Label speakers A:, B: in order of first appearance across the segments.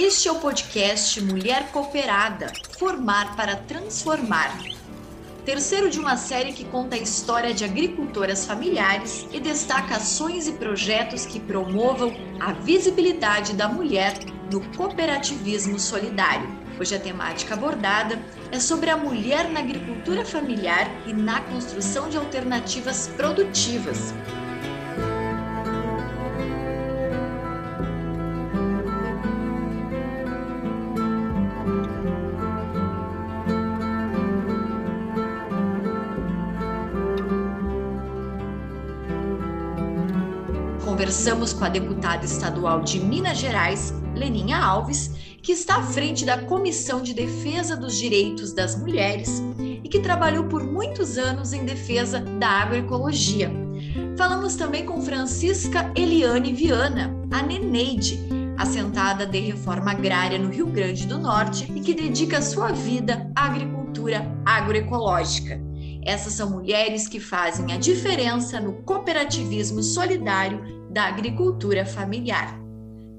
A: Este é o podcast Mulher Cooperada Formar para Transformar. Terceiro de uma série que conta a história de agricultoras familiares e destaca ações e projetos que promovam a visibilidade da mulher no cooperativismo solidário. Hoje a temática abordada é sobre a mulher na agricultura familiar e na construção de alternativas produtivas, conversamos com a deputada estadual de Minas Gerais, Leninha Alves, que está à frente da Comissão de Defesa dos Direitos das Mulheres e que trabalhou por muitos anos em defesa da agroecologia. Falamos também com Francisca Eliane Viana, a Neneide, assentada de reforma agrária no Rio Grande do Norte e que dedica sua vida à agricultura agroecológica. Essas são mulheres que fazem a diferença no cooperativismo solidário da agricultura familiar.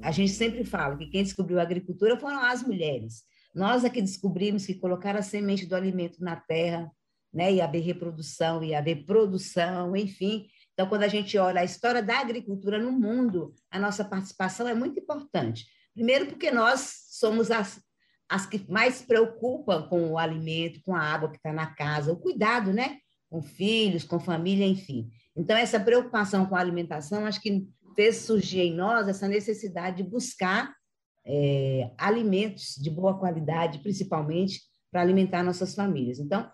B: A gente sempre fala que quem descobriu a agricultura foram as mulheres. Nós é que descobrimos que colocar a semente do alimento na terra, né, e haver reprodução, e haver produção, enfim. Então, quando a gente olha a história da agricultura no mundo, a nossa participação é muito importante. Primeiro, porque nós somos as, as que mais se preocupam com o alimento, com a água que está na casa, o cuidado, né? Com filhos, com família, enfim. Então, essa preocupação com a alimentação, acho que fez surgir em nós essa necessidade de buscar é, alimentos de boa qualidade, principalmente para alimentar nossas famílias. Então,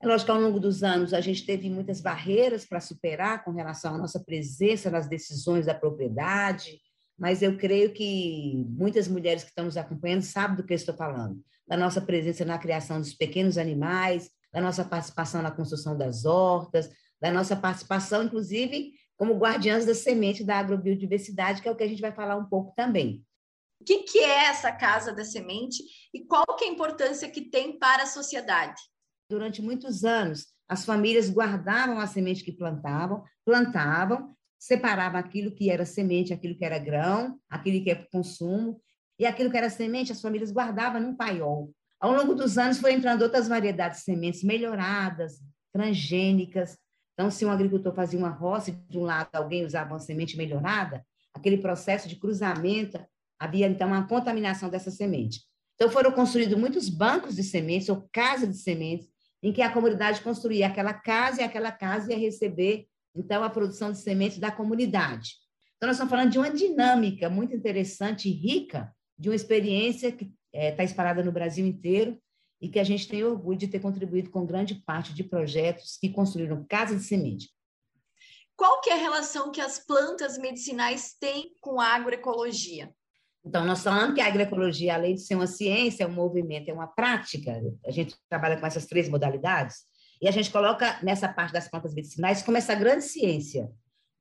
B: é lógico que ao longo dos anos a gente teve muitas barreiras para superar com relação à nossa presença nas decisões da propriedade, mas eu creio que muitas mulheres que estão nos acompanhando sabem do que eu estou falando, da nossa presença na criação dos pequenos animais, da nossa participação na construção das hortas, da nossa participação, inclusive, como guardiãs da semente da agrobiodiversidade, que é o que a gente vai falar um pouco também.
A: O que, que é essa Casa da Semente e qual que é a importância que tem para a sociedade?
B: Durante muitos anos, as famílias guardavam a semente que plantavam, plantavam, separavam aquilo que era semente, aquilo que era grão, aquilo que é para consumo, e aquilo que era semente, as famílias guardavam num paiol. Ao longo dos anos, foi entrando outras variedades de sementes melhoradas, transgênicas, então, se um agricultor fazia uma roça de um lado alguém usava uma semente melhorada, aquele processo de cruzamento, havia então uma contaminação dessa semente. Então, foram construídos muitos bancos de sementes ou casas de sementes, em que a comunidade construía aquela casa e aquela casa ia receber, então, a produção de sementes da comunidade. Então, nós estamos falando de uma dinâmica muito interessante e rica, de uma experiência que está é, espalhada no Brasil inteiro, e que a gente tem orgulho de ter contribuído com grande parte de projetos que construíram casas de semente.
A: Qual que é a relação que as plantas medicinais têm com a agroecologia?
B: Então, nós falamos que a agroecologia, além de ser uma ciência, é um movimento, é uma prática. A gente trabalha com essas três modalidades e a gente coloca nessa parte das plantas medicinais como essa grande ciência.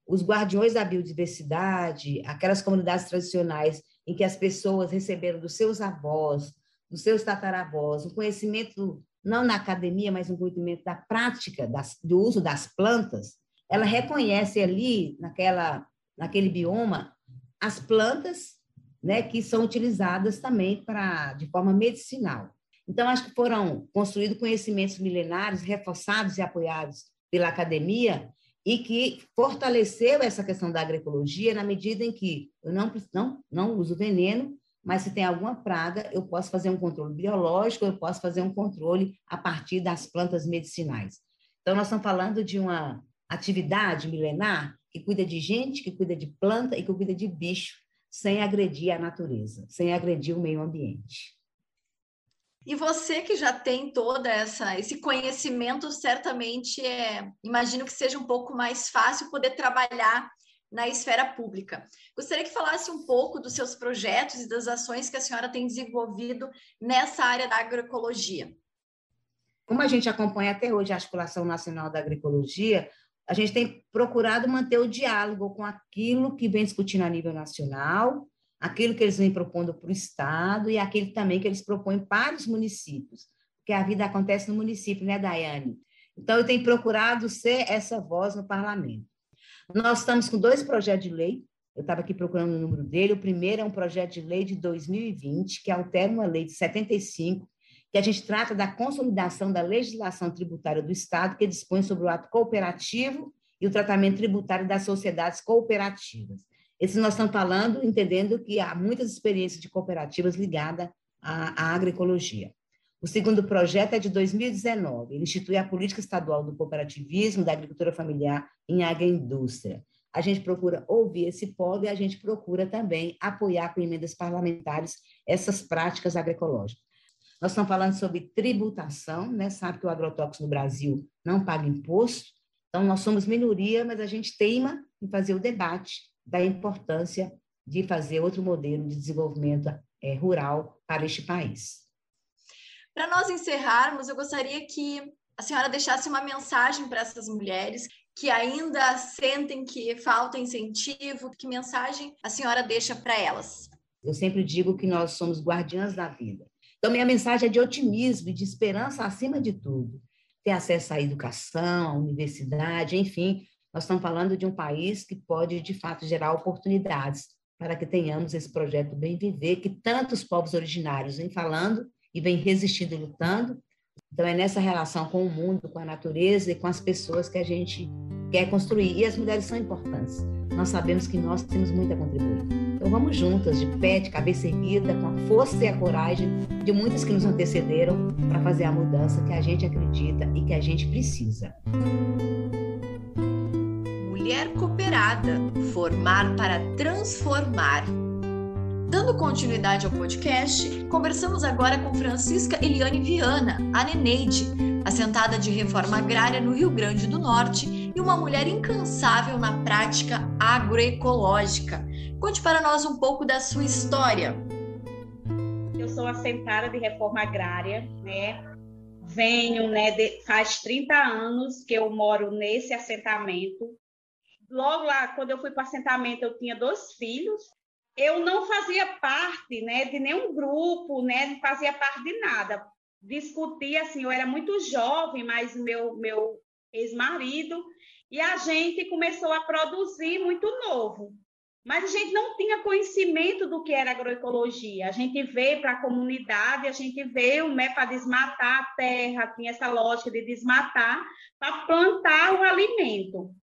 B: Os guardiões da biodiversidade, aquelas comunidades tradicionais em que as pessoas receberam dos seus avós, dos seus tataravós, um conhecimento não na academia, mas um conhecimento da prática das, do uso das plantas, ela reconhece ali naquela naquele bioma as plantas, né, que são utilizadas também para de forma medicinal. Então acho que foram construídos conhecimentos milenares reforçados e apoiados pela academia e que fortaleceu essa questão da agroecologia na medida em que eu não não não uso veneno mas se tem alguma praga, eu posso fazer um controle biológico, eu posso fazer um controle a partir das plantas medicinais. Então, nós estamos falando de uma atividade milenar que cuida de gente, que cuida de planta e que cuida de bicho, sem agredir a natureza, sem agredir o meio ambiente.
A: E você que já tem toda essa esse conhecimento, certamente é, imagino que seja um pouco mais fácil poder trabalhar na esfera pública. Gostaria que falasse um pouco dos seus projetos e das ações que a senhora tem desenvolvido nessa área da agroecologia.
B: Como a gente acompanha até hoje a Articulação Nacional da Agroecologia, a gente tem procurado manter o diálogo com aquilo que vem discutindo a nível nacional, aquilo que eles vêm propondo para o Estado e aquilo também que eles propõem para os municípios, porque a vida acontece no município, né, Daiane? Então, eu tenho procurado ser essa voz no parlamento. Nós estamos com dois projetos de lei, eu estava aqui procurando o número dele. O primeiro é um projeto de lei de 2020, que altera uma lei de 75, que a gente trata da consolidação da legislação tributária do Estado, que dispõe sobre o ato cooperativo e o tratamento tributário das sociedades cooperativas. Esse nós estamos falando, entendendo que há muitas experiências de cooperativas ligadas à, à agroecologia. O segundo projeto é de 2019. Ele institui a política estadual do cooperativismo da agricultura familiar em agroindústria. A gente procura ouvir esse polo e a gente procura também apoiar com emendas parlamentares essas práticas agroecológicas. Nós estamos falando sobre tributação, né? Sabe que o agrotóxico no Brasil não paga imposto, então nós somos minoria, mas a gente teima em fazer o debate da importância de fazer outro modelo de desenvolvimento é, rural para este país.
A: Para nós encerrarmos, eu gostaria que a senhora deixasse uma mensagem para essas mulheres que ainda sentem que falta incentivo, que mensagem a senhora deixa para elas?
B: Eu sempre digo que nós somos guardiãs da vida. Então, minha mensagem é de otimismo e de esperança acima de tudo. Ter acesso à educação, à universidade, enfim, nós estamos falando de um país que pode, de fato, gerar oportunidades para que tenhamos esse projeto Bem Viver, que tantos povos originários vêm falando e vêm resistindo e lutando. Então, é nessa relação com o mundo, com a natureza e com as pessoas que a gente quer construir. E as mulheres são importantes. Nós sabemos que nós temos muito a contribuir. Então, vamos juntas, de pé, de cabeça erguida, com a força e a coragem de muitas que nos antecederam para fazer a mudança que a gente acredita e que a gente precisa.
A: Mulher Cooperada Formar para Transformar. Dando continuidade ao podcast, conversamos agora com Francisca Eliane Viana, a Neneide, assentada de reforma agrária no Rio Grande do Norte e uma mulher incansável na prática agroecológica. Conte para nós um pouco da sua história.
C: Eu sou assentada de reforma agrária, né? Venho, né, de, faz 30 anos que eu moro nesse assentamento. Logo lá, quando eu fui para assentamento, eu tinha dois filhos, eu não fazia parte né, de nenhum grupo, né, não fazia parte de nada. Discutia, assim, eu era muito jovem, mas meu, meu ex-marido, e a gente começou a produzir muito novo. Mas a gente não tinha conhecimento do que era agroecologia. A gente veio para a comunidade, a gente veio né, para desmatar a terra, tinha essa lógica de desmatar, para plantar o alimento.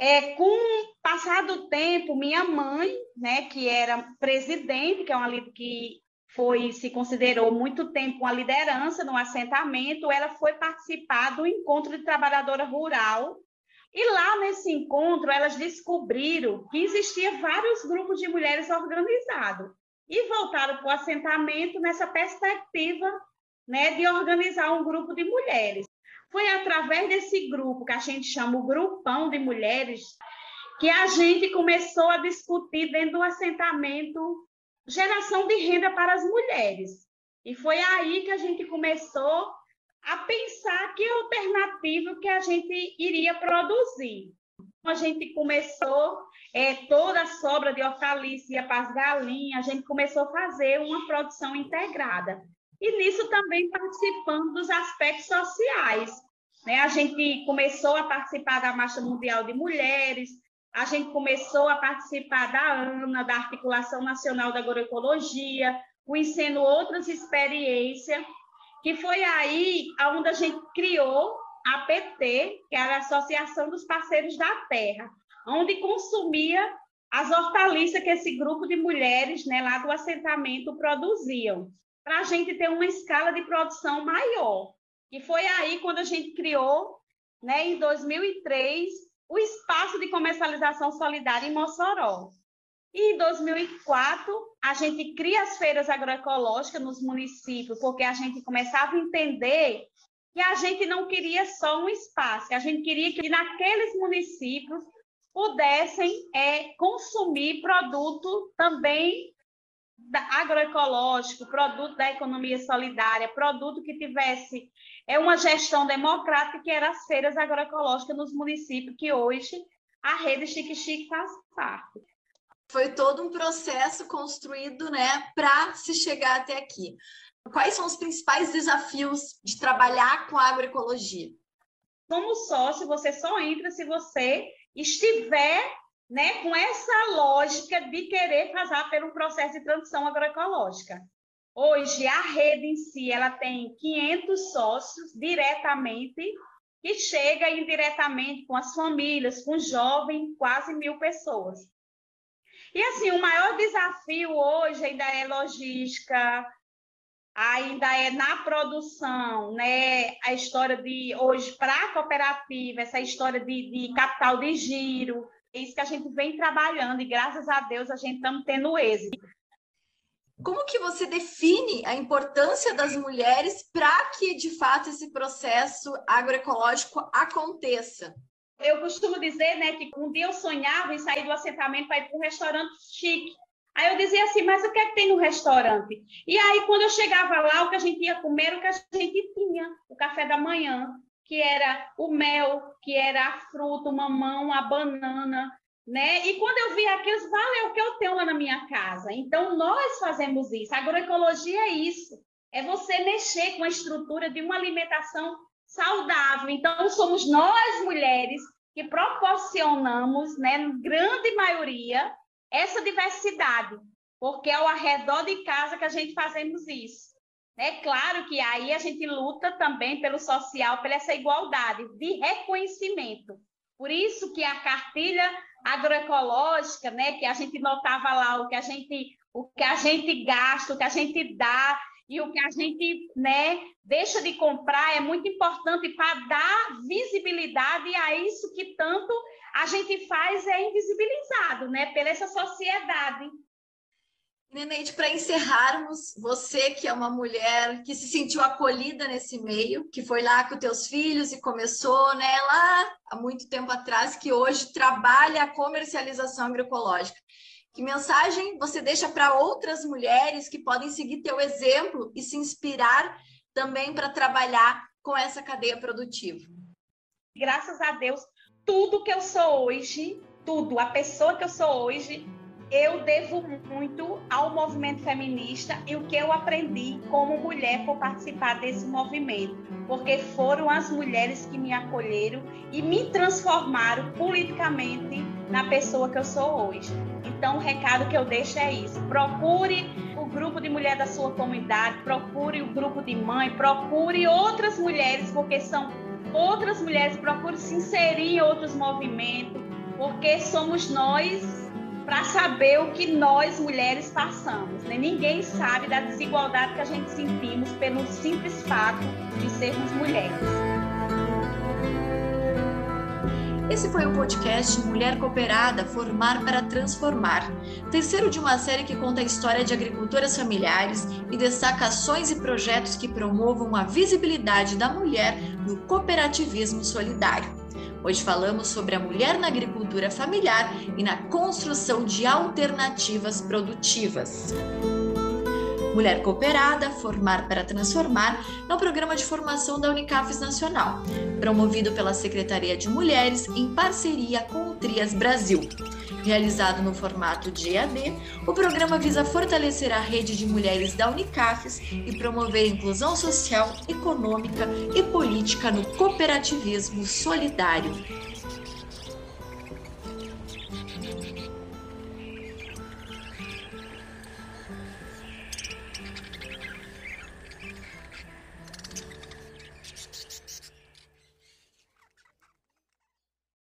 C: É, com o passar do tempo, minha mãe, né, que era presidente, que é uma que foi se considerou muito tempo uma liderança no assentamento, ela foi participar do encontro de trabalhadora rural. E lá nesse encontro, elas descobriram que existia vários grupos de mulheres organizados e voltaram para o assentamento nessa perspectiva né, de organizar um grupo de mulheres. Foi através desse grupo, que a gente chama o grupão de mulheres, que a gente começou a discutir dentro do assentamento geração de renda para as mulheres. E foi aí que a gente começou a pensar que alternativa que a gente iria produzir. A gente começou, é, toda a sobra de hortaliça para as galinhas, a gente começou a fazer uma produção integrada e nisso também participando dos aspectos sociais. Né? A gente começou a participar da Marcha Mundial de Mulheres, a gente começou a participar da ANA, da Articulação Nacional da Agroecologia, conhecendo outras experiências, que foi aí onde a gente criou a PT, que era a Associação dos Parceiros da Terra, onde consumia as hortaliças que esse grupo de mulheres né, lá do assentamento produziam para a gente ter uma escala de produção maior. E foi aí quando a gente criou, né, em 2003, o espaço de comercialização solidária em Mossoró. E em 2004, a gente cria as feiras agroecológicas nos municípios, porque a gente começava a entender que a gente não queria só um espaço, a gente queria que naqueles municípios pudessem é, consumir produto também agroecológico, produto da economia solidária, produto que tivesse é uma gestão democrática que era as feiras agroecológicas nos municípios que hoje a rede Chique Chique faz parte.
A: Foi todo um processo construído, né, para se chegar até aqui. Quais são os principais desafios de trabalhar com a agroecologia?
C: Como sócio, você só entra se você estiver né, com essa lógica de querer passar pelo processo de transição agroecológica. Hoje, a rede em si, ela tem 500 sócios diretamente, que chega indiretamente com as famílias, com jovens, quase mil pessoas. E, assim, o maior desafio hoje ainda é logística, ainda é na produção, né? A história de hoje para a cooperativa, essa história de, de, capital de giro, isso que a gente vem trabalhando e graças a Deus a gente estamos tendo êxito.
A: Como que você define a importância das mulheres para que de fato esse processo agroecológico aconteça?
C: Eu costumo dizer, né, que um dia eu sonhava em sair do assentamento para ir para um restaurante chique Aí eu dizia assim, mas o que é que tem no restaurante? E aí, quando eu chegava lá, o que a gente ia comer o que a gente tinha, o café da manhã, que era o mel, que era a fruta, o mamão, a banana, né? E quando eu vi aquilo, vale o que eu tenho lá na minha casa. Então, nós fazemos isso. A agroecologia é isso. É você mexer com a estrutura de uma alimentação saudável. Então, somos nós, mulheres, que proporcionamos, né, grande maioria, essa diversidade, porque é ao arredor de casa que a gente fazemos isso. É claro que aí a gente luta também pelo social, pela essa igualdade de reconhecimento. Por isso que a cartilha agroecológica, né, que a gente notava lá o que a gente o que a gente gasta, o que a gente dá e o que a gente, né, deixa de comprar é muito importante para dar visibilidade a isso que tanto a gente faz é invisibilizado, né, pela essa sociedade.
A: Neneide, para encerrarmos, você que é uma mulher que se sentiu acolhida nesse meio, que foi lá com teus filhos e começou né, lá há muito tempo atrás, que hoje trabalha a comercialização agroecológica. Que mensagem você deixa para outras mulheres que podem seguir teu exemplo e se inspirar também para trabalhar com essa cadeia produtiva?
C: Graças a Deus, tudo que eu sou hoje, tudo, a pessoa que eu sou hoje, eu devo muito ao movimento feminista e o que eu aprendi como mulher por participar desse movimento, porque foram as mulheres que me acolheram e me transformaram politicamente na pessoa que eu sou hoje. Então, o recado que eu deixo é isso: procure o grupo de mulher da sua comunidade, procure o grupo de mãe, procure outras mulheres, porque são outras mulheres procuram se inserir em outros movimentos, porque somos nós para saber o que nós mulheres passamos. Né? Ninguém sabe da desigualdade que a gente sentimos pelo simples fato de sermos mulheres.
A: Esse foi o podcast Mulher Cooperada Formar para Transformar, terceiro de uma série que conta a história de agricultoras familiares e destaca ações e projetos que promovam a visibilidade da mulher no cooperativismo solidário. Hoje falamos sobre a mulher na agricultura familiar e na construção de alternativas produtivas. Mulher Cooperada, Formar para Transformar, um programa de formação da Unicafes Nacional, promovido pela Secretaria de Mulheres em parceria com o Trias Brasil. Realizado no formato de EAD, o programa visa fortalecer a rede de mulheres da Unicafes e promover inclusão social, econômica e política no cooperativismo solidário.